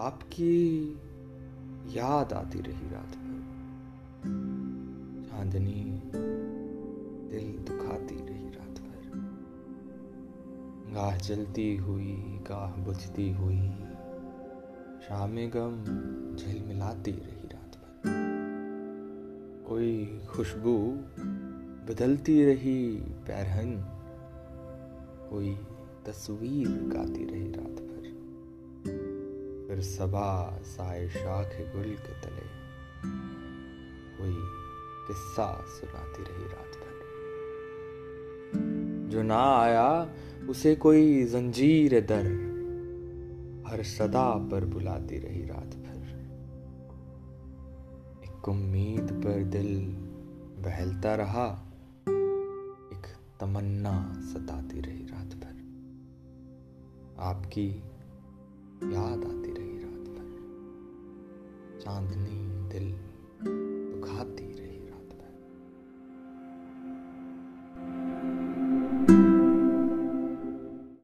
आपकी याद आती रही रात भर चांदनी दिल दुखाती रही रात भर। गाह जलती हुई, गाह बुझती हुई, शाम गम झिलमिलाती रही रात भर। कोई खुशबू बदलती रही पैरहन, कोई तस्वीर गाती रही रात फिर सबा साए शाख गुल के तले। कोई किस्सा सुनाती रही रात भर। जो ना आया, उसे कोई जंजीर दर। हर सदा पर बुलाती रही रात भर। एक उम्मीद पर दिल बहलता रहा, एक तमन्ना सताती रही रात भर। आपकी याद आती रही। चांदनी दिल दुखाती